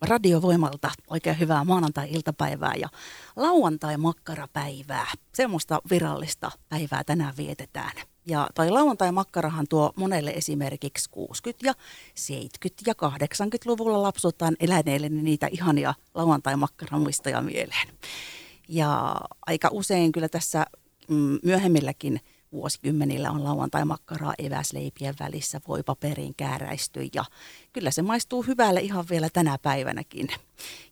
radiovoimalta oikein hyvää maanantai-iltapäivää ja lauantai-makkarapäivää. Semmoista virallista päivää tänään vietetään. Ja toi lauantai-makkarahan tuo monelle esimerkiksi 60- ja 70- ja 80-luvulla lapsuuttaan eläneille niin niitä ihania lauantai-makkaramuistoja mieleen. Ja aika usein kyllä tässä mm, myöhemmilläkin – vuosikymmenillä on lauantai-makkaraa eväsleipien välissä, voi paperiin kääräisty ja kyllä se maistuu hyvälle ihan vielä tänä päivänäkin.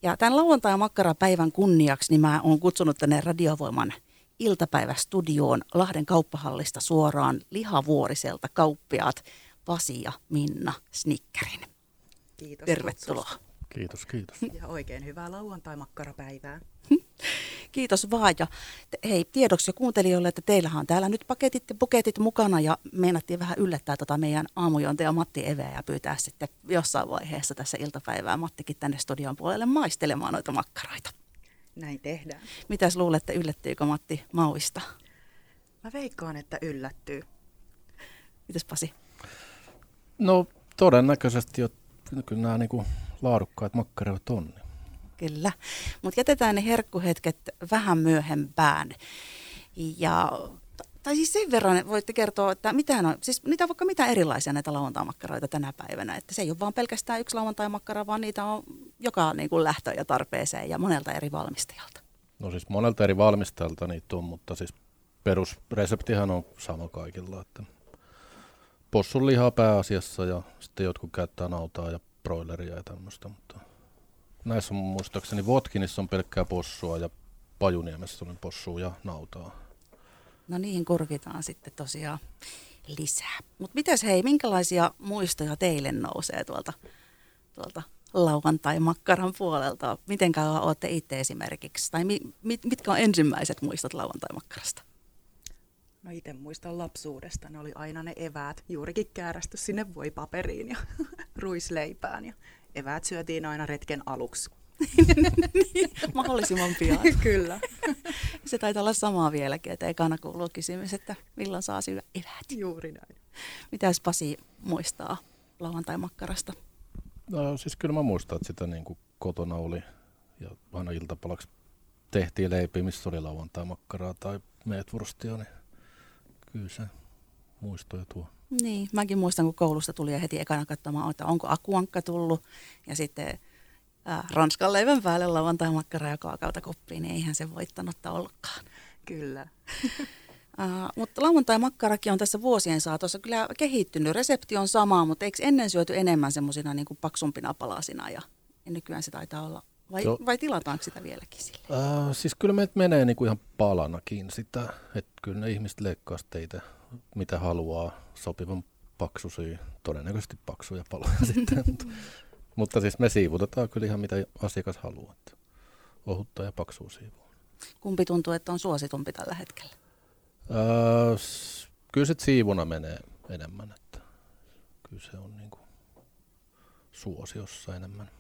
Ja tämän lauantai-makkarapäivän kunniaksi niin mä oon kutsunut tänne radiovoiman iltapäivästudioon Lahden kauppahallista suoraan lihavuoriselta kauppiaat Pasi ja Minna Snickerin. Kiitos. Tervetuloa. Kiitos, kiitos. Ja oikein hyvää lauantai-makkarapäivää. Kiitos vaan. Ja hei, tiedoksi jo kuuntelijoille, että teillähän on täällä nyt paketit ja buketit mukana ja meinattiin vähän yllättää tota meidän aamujontaja Matti Eveä ja pyytää sitten jossain vaiheessa tässä iltapäivää Mattikin tänne studion puolelle maistelemaan noita makkaroita. Näin tehdään. Mitäs luulette, yllättyykö Matti mauista? Mä veikkaan, että yllättyy. Mitäs Pasi? No todennäköisesti jo kyllä nämä niin laadukkaat makkarat on. Kyllä, mutta jätetään ne herkkuhetket vähän myöhempään. Ja tai siis sen verran voitte kertoa, että mitä on, siis niitä on vaikka mitä erilaisia näitä lauantaimakkaroita tänä päivänä. Että se ei ole vaan pelkästään yksi lauantaimakkara, vaan niitä on joka niin kuin lähtö ja tarpeeseen ja monelta eri valmistajalta. No siis monelta eri valmistajalta niitä on, mutta siis perusreseptihan on sama kaikilla. Että possun lihaa pääasiassa ja sitten jotkut käyttää nautaa ja broileria ja tämmöistä, mutta näissä on muistaakseni Votkinissa on pelkkää possua ja Pajuniemessä on possua ja nautaa. No niihin kurkitaan sitten tosiaan lisää. Mutta mitäs hei, minkälaisia muistoja teille nousee tuolta, tuolta lauantai-makkaran puolelta? Miten kauan olette itse esimerkiksi? Tai mi, mit, mitkä on ensimmäiset muistot lauantai-makkarasta? No itse muistan lapsuudesta, ne oli aina ne eväät, juurikin käärästy sinne voi paperiin ja ruisleipään. Ja eväät syötiin aina retken aluksi. niin, mahdollisimman pian. Kyllä. Se taitaa olla samaa vieläkin, että ekana kuuluu kysymys, että milloin saa syödä eväät. Juuri näin. Mitäs Pasi muistaa lauantai-makkarasta? No siis kyllä mä muistan, että sitä niin kuin kotona oli ja aina iltapalaksi tehtiin leipiä, missä oli lauantai-makkaraa tai meetvurstia, niin kyllä se muistoja tuo. Niin, mäkin muistan, kun koulusta tuli ja heti ekana katsomaan, että onko akuankka tullut. Ja sitten äh, ranskan leivän päälle lauantai-makkara ja kaakaota koppiin, niin eihän se voittanutta ollutkaan. Kyllä. Uh, mutta lauantai-makkarakin on tässä vuosien saatossa kyllä kehittynyt. Resepti on sama, mutta eikö ennen syöty enemmän semmoisina niin paksumpina palasina ja, ja nykyään se taitaa olla vai, vai tilataanko sitä vieläkin sille? Uh, siis kyllä meitä menee niinku ihan palanakin sitä, että kyllä ne ihmiset leikkaa teitä mitä haluaa, sopivan paksu syy, todennäköisesti paksuja paloja sitten. mutta, mutta siis me siivutetaan kyllä ihan mitä asiakas haluaa, että ohutta ja paksua siivua. Kumpi tuntuu, että on suositumpi tällä hetkellä? Öö, kyllä se siivuna menee enemmän, että kyllä se on niin kuin suosiossa enemmän.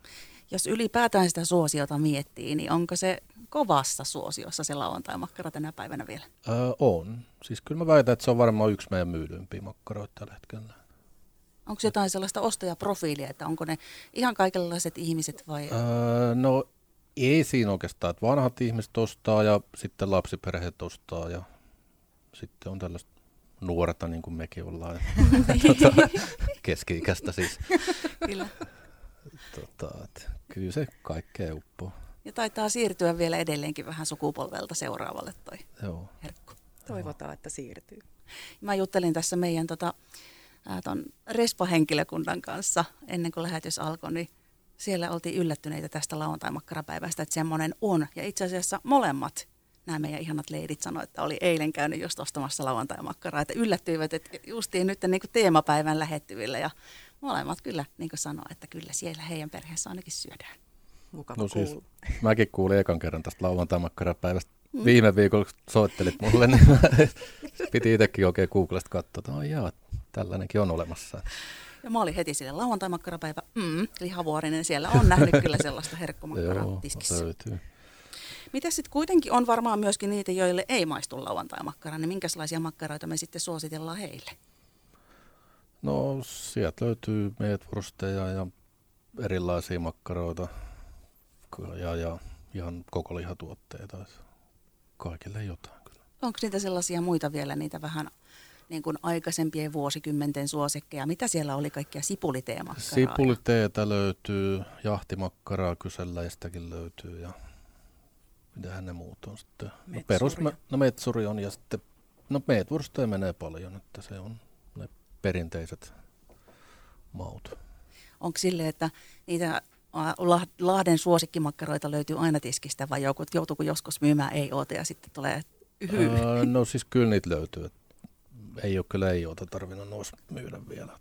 Jos ylipäätään sitä suosiota miettii, niin onko se kovassa suosiossa se lauantai-makkara tänä päivänä vielä? Öö, on. Siis kyllä mä väitän, että se on varmaan yksi meidän myydympiä makkaroita tällä hetkellä. Onko jotain sellaista ostajaprofiilia, että onko ne ihan kaikenlaiset ihmiset vai? Öö, no ei siinä oikeastaan, että vanhat ihmiset ostaa ja sitten lapsiperheet ostaa ja sitten on tällaista nuorta niin kuin mekin ollaan, tuota, keski-ikäistä siis. Kyllä. Tota, että kyllä se kaikkea uppoo. Ja taitaa siirtyä vielä edelleenkin vähän sukupolvelta seuraavalle toi Joo. herkku. Toivotaan, että siirtyy. Mä juttelin tässä meidän tota, ton Respa-henkilökunnan kanssa ennen kuin lähetys alkoi, niin siellä oltiin yllättyneitä tästä lauantai-makkarapäivästä, että semmoinen on. Ja itse asiassa molemmat nämä meidän ihanat leidit sanoivat, että oli eilen käynyt just ostamassa lauantai-makkaraa, että yllättyivät, että justiin nyt niin teemapäivän lähettyville ja molemmat kyllä niin kuin sanoo, että kyllä siellä heidän perheessä ainakin syödään. Mukava no siis, mäkin kuulin ekan kerran tästä lauantai-makkarapäivästä. Mm. Viime viikolla soittelit mulle, niin piti itsekin oikein Googlesta katsoa, että oh, jaa, tällainenkin on olemassa. Ja mä olin heti sille lauantai-makkarapäivä, mm, lihavuorinen, siellä on nähnyt kyllä sellaista herkkumakkaraa tiskissä. löytyy. Mitä sitten kuitenkin on varmaan myöskin niitä, joille ei maistu lauantai-makkara, niin minkälaisia makkaroita me sitten suositellaan heille? No sieltä löytyy meetwursteja ja erilaisia makkaroita, ja, ja ihan koko lihatuotteita. Kaikille jotain kyllä. Onko niitä sellaisia muita vielä, niitä vähän niin kuin aikaisempien vuosikymmenten suosikkeja? Mitä siellä oli kaikkia sipuliteemakkaraa? Sipuliteetä löytyy, jahtimakkaraa kyselläistäkin löytyy ja mitähän ne muut on sitten. No, perus, no metsuri on ja sitten, no meetwurstoja menee paljon, että se on ne perinteiset maut. Onko sille, että niitä Lahden suosikkimakkaroita löytyy aina tiskistä vai joku, joutuuko joskus myymään ei oota ja sitten tulee hyy? Öö, no siis kyllä niitä löytyy. Ei ole kyllä ei oota tarvinnut nousi myydä vielä.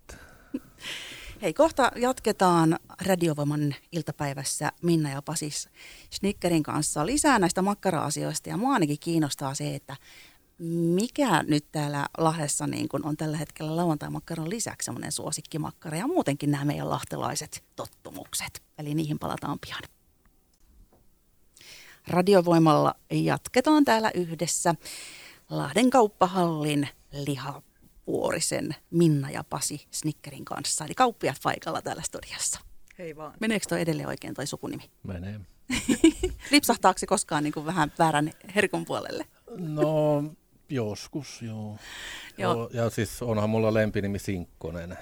Hei, kohta jatketaan Radiovoiman iltapäivässä Minna ja Pasis Snickerin kanssa lisää näistä makkara-asioista. Ja mua ainakin kiinnostaa se, että mikä nyt täällä Lahdessa niin kun on tällä hetkellä lauantai-makkaran lisäksi semmoinen suosikkimakkara ja muutenkin nämä meidän lahtelaiset tottumukset. Eli niihin palataan pian. Radiovoimalla jatketaan täällä yhdessä Lahden kauppahallin lihapuorisen Minna ja Pasi Snickerin kanssa. Eli kauppiat paikalla täällä studiossa. Hei vaan. Meneekö toi edelleen oikein toi sukunimi? Menee. Lipsahtaako se koskaan niin kuin vähän väärän herkun puolelle? No Joskus, joo. joo. joo. Ja siis onhan mulla lempinimi Sinkkonen.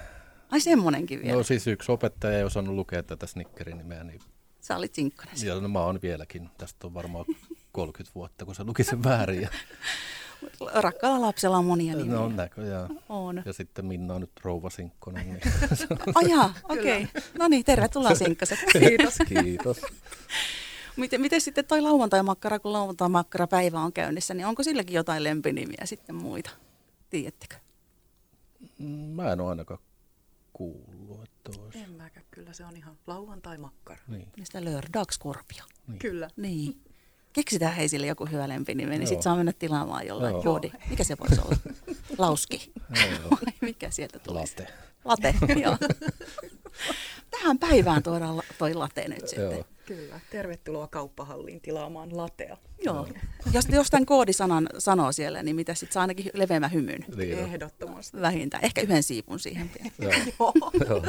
Ai semmonenkin vielä? No siis yksi opettaja ei osannut lukea tätä Snickerin nimeä. Niin... Sä olit Sinkkonen. Ja no, mä oon vieläkin. Tästä on varmaan 30 vuotta, kun se luki sen väärin. Ja... Rakkaalla lapsella on monia nimiä. No on näköjään. On. Ja sitten Minna on nyt rouva Sinkkonen. Niin... Ajaa, okei. Okay. No niin, tervetuloa Sinkkoset. Kiitos. Kiitos. Miten, miten sitten toi lauantai-makkara, kun lauantai-makkara-päivä on käynnissä, niin onko silläkin jotain lempinimiä sitten muita? Tiedättekö? Mm, mä en ole ainakaan kuullut, että olisi. En mäkään, kyllä se on ihan lauantai-makkara. Niin. Mistä lördagskorpio. Niin. Kyllä. Niin. Keksitään hei sille joku hyvä lempinimi, niin sitten saa mennä tilaamaan jollain koodi. Mikä se voisi olla? Lauski. Mikä sieltä tulee? Late. Late, joo. Tähän päivään tuodaan toi late nyt sitten. Joo. Kyllä, tervetuloa kauppahalliin tilaamaan latea. Joo, jos, jos tämän koodisanan sanoo siellä, niin mitä sitten saa ainakin leveämmän hymyn. Niin Ehdottomasti. Vähintään, ehkä yhden siipun siihen Joo.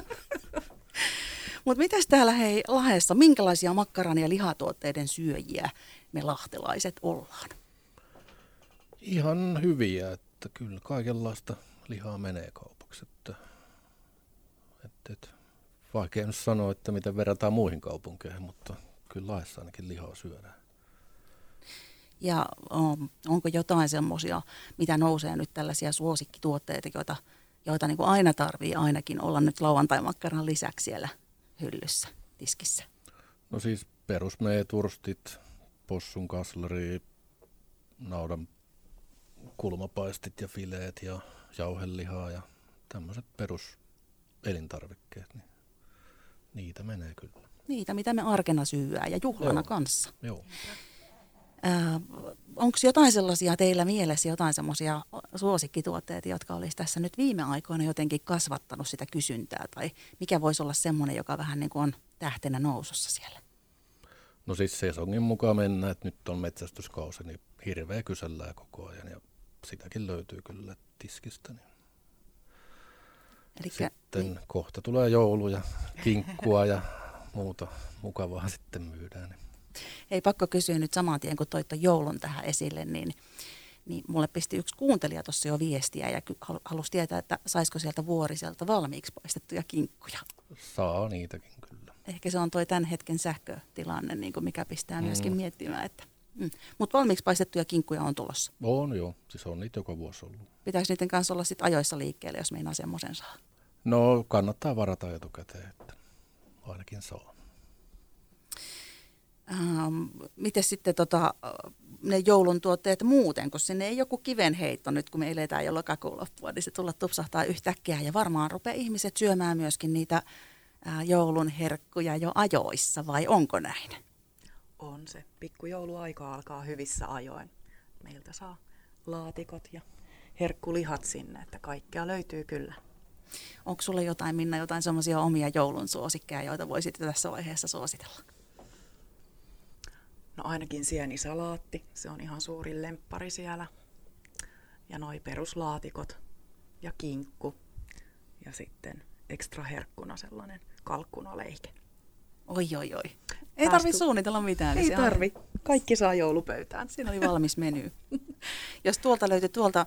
Mutta mitäs täällä hei Lahdessa, minkälaisia makkaran ja lihatuotteiden syöjiä me lahtelaiset ollaan? Ihan hyviä, että kyllä kaikenlaista lihaa menee kaupaksi. Että, että, että vaikea nyt sanoa, että miten verrataan muihin kaupunkeihin, mutta kyllä laissa ainakin lihaa syödään. Ja on, onko jotain semmoisia, mitä nousee nyt tällaisia suosikkituotteita, joita, joita niin kuin aina tarvii ainakin olla nyt lauantai-makkaran lisäksi siellä hyllyssä, tiskissä? No siis perusmeeturstit, possun kasleri, naudan kulmapaistit ja fileet ja jauhelihaa ja tämmöiset peruselintarvikkeet. Niin Niitä menee kyllä. Niitä, mitä me arkena syyää ja juhlana Joo. kanssa. Joo. Äh, Onko jotain sellaisia teillä mielessä, jotain sellaisia suosikkituotteita, jotka olisi tässä nyt viime aikoina jotenkin kasvattanut sitä kysyntää? Tai mikä voisi olla semmoinen, joka vähän niin kuin on tähtenä nousussa siellä? No siis sesongin mukaan mennään, että nyt on metsästyskausi, niin hirveä kysellään koko ajan ja sitäkin löytyy kyllä tiskistä. Niin. Elikkä, sitten niin. kohta tulee joulu ja kinkkua ja muuta mukavaa sitten myydään. Niin. Ei pakko kysyä nyt saman tien, kun toit joulun tähän esille, niin, niin mulle pisti yksi kuuntelija tuossa jo viestiä ja halusi tietää, että saisiko sieltä vuoriselta valmiiksi paistettuja kinkkuja. Saa niitäkin kyllä. Ehkä se on toi tämän hetken sähkötilanne, niin kuin mikä pistää mm. myöskin miettimään, että Mm. Mutta valmiiksi paistettuja kinkkuja on tulossa. On joo, siis on niitä joka vuosi ollut. Pitääkö niiden kanssa olla sit ajoissa liikkeelle, jos meinaa semmoisen saa? No kannattaa varata etukäteen, että ainakin saa. Ähm, miten sitten tota, ne joulun tuotteet muuten, kun sinne ei joku kivenheitto nyt, kun me eletään jo lokakuun loppua, niin se tulla tupsahtaa yhtäkkiä ja varmaan rupeaa ihmiset syömään myöskin niitä äh, joulun herkkuja jo ajoissa, vai onko näin? On se. Pikkujouluaika alkaa hyvissä ajoin. Meiltä saa laatikot ja herkkulihat sinne, että kaikkea löytyy kyllä. Onko sulla jotain, Minna, jotain semmoisia omia joulun suosikkeja, joita voisit tässä vaiheessa suositella? No ainakin sienisalaatti, se on ihan suuri lemppari siellä. Ja noi peruslaatikot ja kinkku ja sitten ekstra herkkuna sellainen kalkkunaleike. Oi, oi, oi. Ei tarvi suunnitella mitään. niin Ei on- tarvi. Kaikki saa joulupöytään. Siinä oli valmis meny. Jos tuolta löytyi tuolta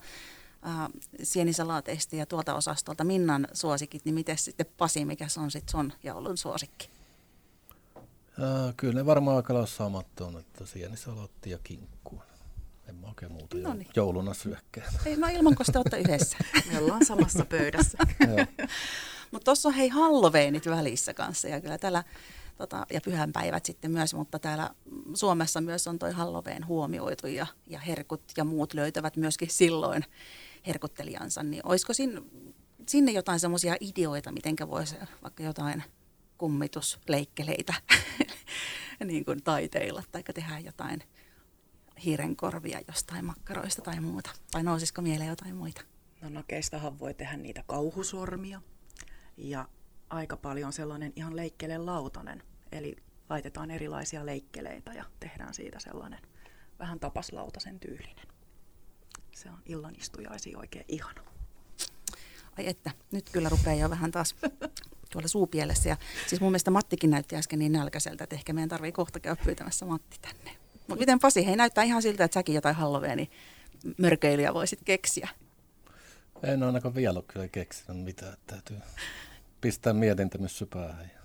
äh, sienisalaateista ja tuolta osastolta Minnan suosikit, niin miten sitten Pasi, mikä se on sitten sun joulun suosikki? Ää, kyllä ne varmaan aika lailla samat on, että sienisalotti ja kinkku. En mä oikein muuta No niin. jouluna syökkää. Ei, no ilman, kun te olette yhdessä. Me ollaan samassa pöydässä. Joo. Mutta tuossa on hei Halloweenit välissä kanssa ja kyllä täällä, tota, ja pyhänpäivät sitten myös, mutta täällä Suomessa myös on toi Halloween huomioitu ja, ja herkut ja muut löytävät myöskin silloin herkuttelijansa, niin olisiko sinne, sinne jotain semmoisia ideoita, mitenkä voisi vaikka jotain kummitusleikkeleitä niin kuin taiteilla, tai tehdä jotain hiirenkorvia jostain makkaroista tai muuta, vai nousisiko mieleen jotain muita? No nakeistahan voi tehdä niitä kauhusormia ja aika paljon sellainen ihan leikkele lautanen. Eli laitetaan erilaisia leikkeleitä ja tehdään siitä sellainen vähän tapaslautasen tyylinen. Se on illanistujaisia oikein ihana. Ai että, nyt kyllä rupeaa jo vähän taas tuolla suupielessä. Ja siis mun mielestä Mattikin näytti äsken niin nälkäiseltä, että ehkä meidän tarvii kohta käydä pyytämässä Matti tänne. Mutta miten Pasi, hei näyttää ihan siltä, että säkin jotain Halloweeni mörköilyä voisit keksiä. En ainakaan vielä ole kyllä keksinyt mitään. Täytyy pistää mietintämyssy päähän ja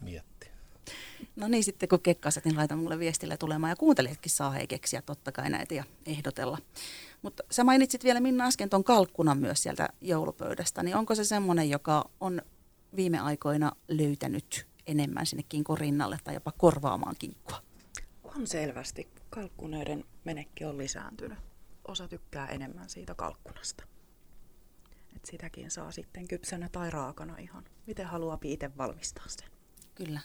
miettiä. No niin, sitten kun kekkaset, niin laita mulle viestillä tulemaan. Ja kuuntelijatkin saa hei keksiä totta kai näitä ja ehdotella. Mutta sä mainitsit vielä Minna äsken tuon kalkkunan myös sieltä joulupöydästä. Niin onko se semmoinen, joka on viime aikoina löytänyt enemmän sinne kinkun rinnalle tai jopa korvaamaan kinkkua? On selvästi. Kalkkuneiden menekki on lisääntynyt. Osa tykkää enemmän siitä kalkkunasta. Et sitäkin saa sitten kypsänä tai raakana ihan. Miten haluaa itse valmistaa sen. Kyllä.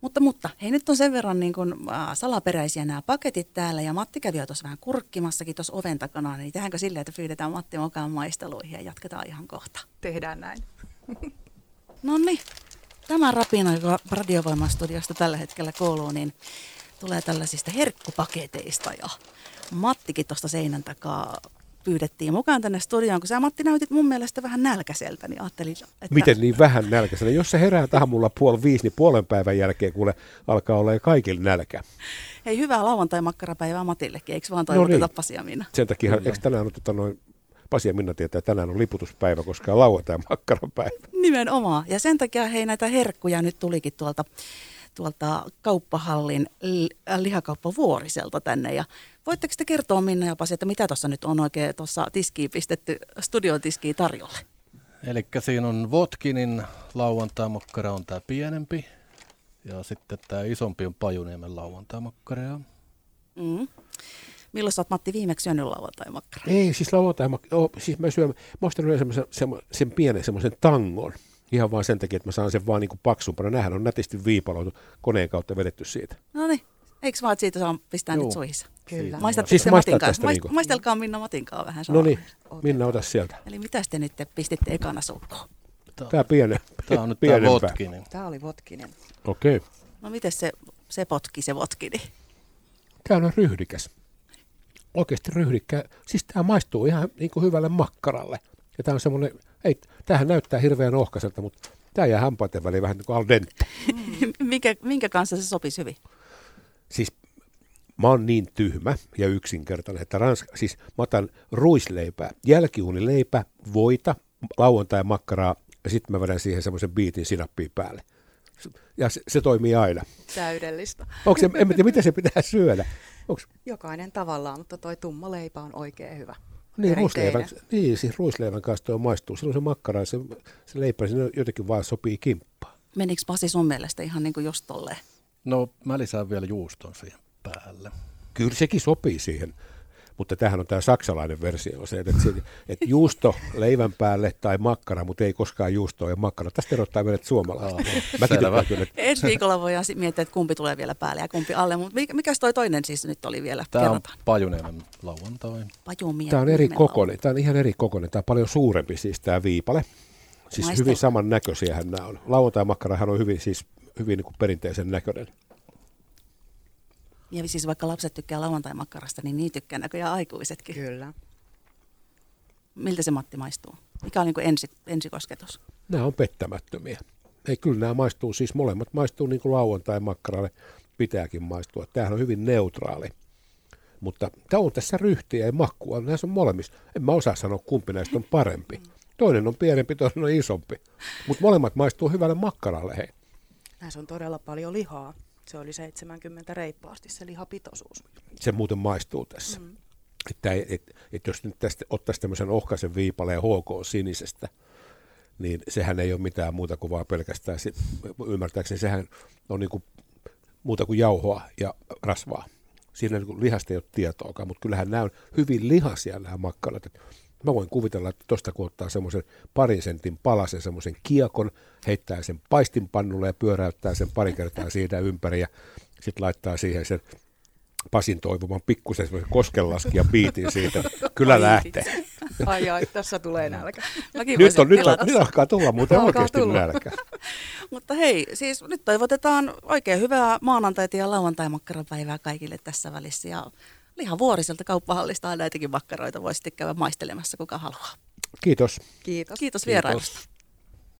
Mutta, mutta hei nyt on sen verran niin kuin, äh, salaperäisiä nämä paketit täällä ja Matti kävi jo tuossa vähän kurkkimassakin tuossa oven takana, niin tehdäänkö silleen, että pyydetään Matti mukaan maisteluihin ja jatketaan ihan kohta. Tehdään näin. No niin, tämä rapina, joka radiovoimastudiosta tällä hetkellä kuuluu, niin tulee tällaisista herkkupaketeista ja Mattikin tuosta seinän takaa pyydettiin mukaan tänne studioon, kun sä Matti näytit mun mielestä vähän nälkäiseltä, niin ajattelin, että... Miten niin vähän nälkäisenä? Jos sä heräät aamulla puoli viisi, niin puolen päivän jälkeen kuule alkaa olla kaikille nälkä. Hei, hyvää lauantai-makkarapäivää Matillekin, eikö vaan No toivoteta niin. Pasi ja Minna? Sen takia, eikö tänään on tota noin, Pasi ja Minna tietää, että tänään on liputuspäivä, koska on lauantai makkarapäivä. Nimenomaan. Ja sen takia hei näitä herkkuja nyt tulikin tuolta, tuolta kauppahallin li- äh, lihakauppa Vuoriselta tänne. Ja voitteko te kertoa Minna ja Pasi, että mitä tuossa nyt on oikein tuossa tiskiin pistetty, studion tiskiin tarjolle? Eli siinä on Votkinin lauantai-makkara on tämä pienempi. Ja sitten tämä isompi on Pajuniemen lauantai-makkara. Mm. Milloin sä oot Matti viimeksi syönyt lauantai-makkaraa? Ei, siis lauantai, oh, siis mä syön, mä ostan yleensä semmoisen, semmo- sen pienen semmoisen tangon. Ihan vaan sen takia, että mä saan sen vaan niin kuin paksumpana. Nämähän on nätisti viipaloitu, koneen kautta vedetty siitä. No niin, eikö vaan, että siitä saa pistää Juu. nyt suihissa? Kyllä. Maistatteko Siis te kanssa? tästä Maist- niinku? Maistelkaa Minna Matin kanssa vähän No niin, Minna, ota sieltä. Eli mitä te nyt pistitte ekana suukkoon? Tämä piene, Tämä on nyt tämä. Votkinin. Tämä oli Votkinen. Okei. Okay. No miten se, se potki, se votki? Niin? Tämä on ryhdikäs. Oikeasti ryhdikkä. Siis tämä maistuu ihan niin kuin hyvälle makkaralle. Ja tämä on semmoinen, ei, tämähän näyttää hirveän ohkaiselta, mutta tämä jää hampaiden väliin vähän niin kuin al dente. minkä, minkä kanssa se sopisi hyvin? Siis mä oon niin tyhmä ja yksinkertainen, että ranska, siis mä otan ruisleipää, jälkiuunileipä, voita, lauantai makkaraa ja sitten mä vedän siihen semmoisen biitin sinappia päälle. Ja se, se toimii aina. Täydellistä. Onko se, en tiedä, miten se pitää syödä. Onko Jokainen tavallaan, mutta toi tumma leipä on oikein hyvä. Niin, ruisleivän, niin, siis ruisleivän kanssa tuo maistuu. Silloin se makkara se, se leipä, siinä jotenkin vaan sopii kimppaan. Menikö Pasi sun mielestä ihan niin kuin just tolleen? No mä lisään vielä juuston siihen päälle. Kyllä sekin sopii siihen, mutta tämähän on tämä saksalainen versio, se, että, se, että juusto leivän päälle tai makkara, mutta ei koskaan juustoa ja makkara. Tästä erottaa meidät suomalaiset. Aha, Mäkin kyllä, että Ensi viikolla voidaan sit miettiä, että kumpi tulee vielä päälle ja kumpi alle, mutta mikä, mikäs toi toinen siis nyt oli vielä? Tämä on Kerrotaan. Pajuniemen lauantai. Pajumien tämä on eri kokoinen. Tämä on ihan eri kokoinen. Tämä on paljon suurempi siis tämä viipale. Siis Maistel- hyvin samannäköisiähän nämä on. Lauantai-makkarahan on hyvin, siis, hyvin niin kuin perinteisen näköinen. Ja siis vaikka lapset tykkää lauantai-makkarasta, niin niin tykkää näköjään aikuisetkin. Kyllä. Miltä se Matti maistuu? Mikä on niin kuin ensi, ensikosketus? Nämä on pettämättömiä. ei kyllä nämä maistuu, siis molemmat maistuu niin kuin lauantai makkaralle pitääkin maistua. Tämähän on hyvin neutraali. Mutta tämä on tässä ryhtiä ja makkua. Näissä on molemmissa. En mä osaa sanoa, kumpi näistä on parempi. Toinen on pienempi, toinen on isompi. Mutta molemmat maistuu hyvälle makkaralle. Hei. Näissä on todella paljon lihaa. Se oli 70 reippaasti se lihapitoisuus. Se muuten maistuu tässä. Mm. Että et, et, et jos nyt tästä ottaisi tämmöisen ohkaisen viipaleen HK sinisestä, niin sehän ei ole mitään muuta kuin vaan pelkästään, ymmärtääkseni sehän on niin kuin muuta kuin jauhoa ja rasvaa. Siinä niin lihasta ei ole tietoakaan, mutta kyllähän nämä on hyvin lihasia nämä makkarat. Mä voin kuvitella, että tuosta kun ottaa semmoisen parin sentin palasen, semmoisen kiekon, heittää sen paistinpannulle ja pyöräyttää sen pari kertaa siitä ympäri ja sitten laittaa siihen sen Pasin toivoman pikkusen koskenlaskija biitin siitä. Kyllä lähtee. Ai ai, tässä tulee nälkä. Mäkin nyt, on, nyt, on, nyt alkaa tulla muuten alkaa oikeasti tulla. nälkä. Mutta hei, siis nyt toivotetaan oikein hyvää maanantaita ja lauantai-makkarapäivää kaikille tässä välissä. Ja lihavuoriselta kauppahallista näitäkin makkaroita voi sitten käydä maistelemassa, kuka haluaa. Kiitos. Kiitos. Kiitos vierailusta.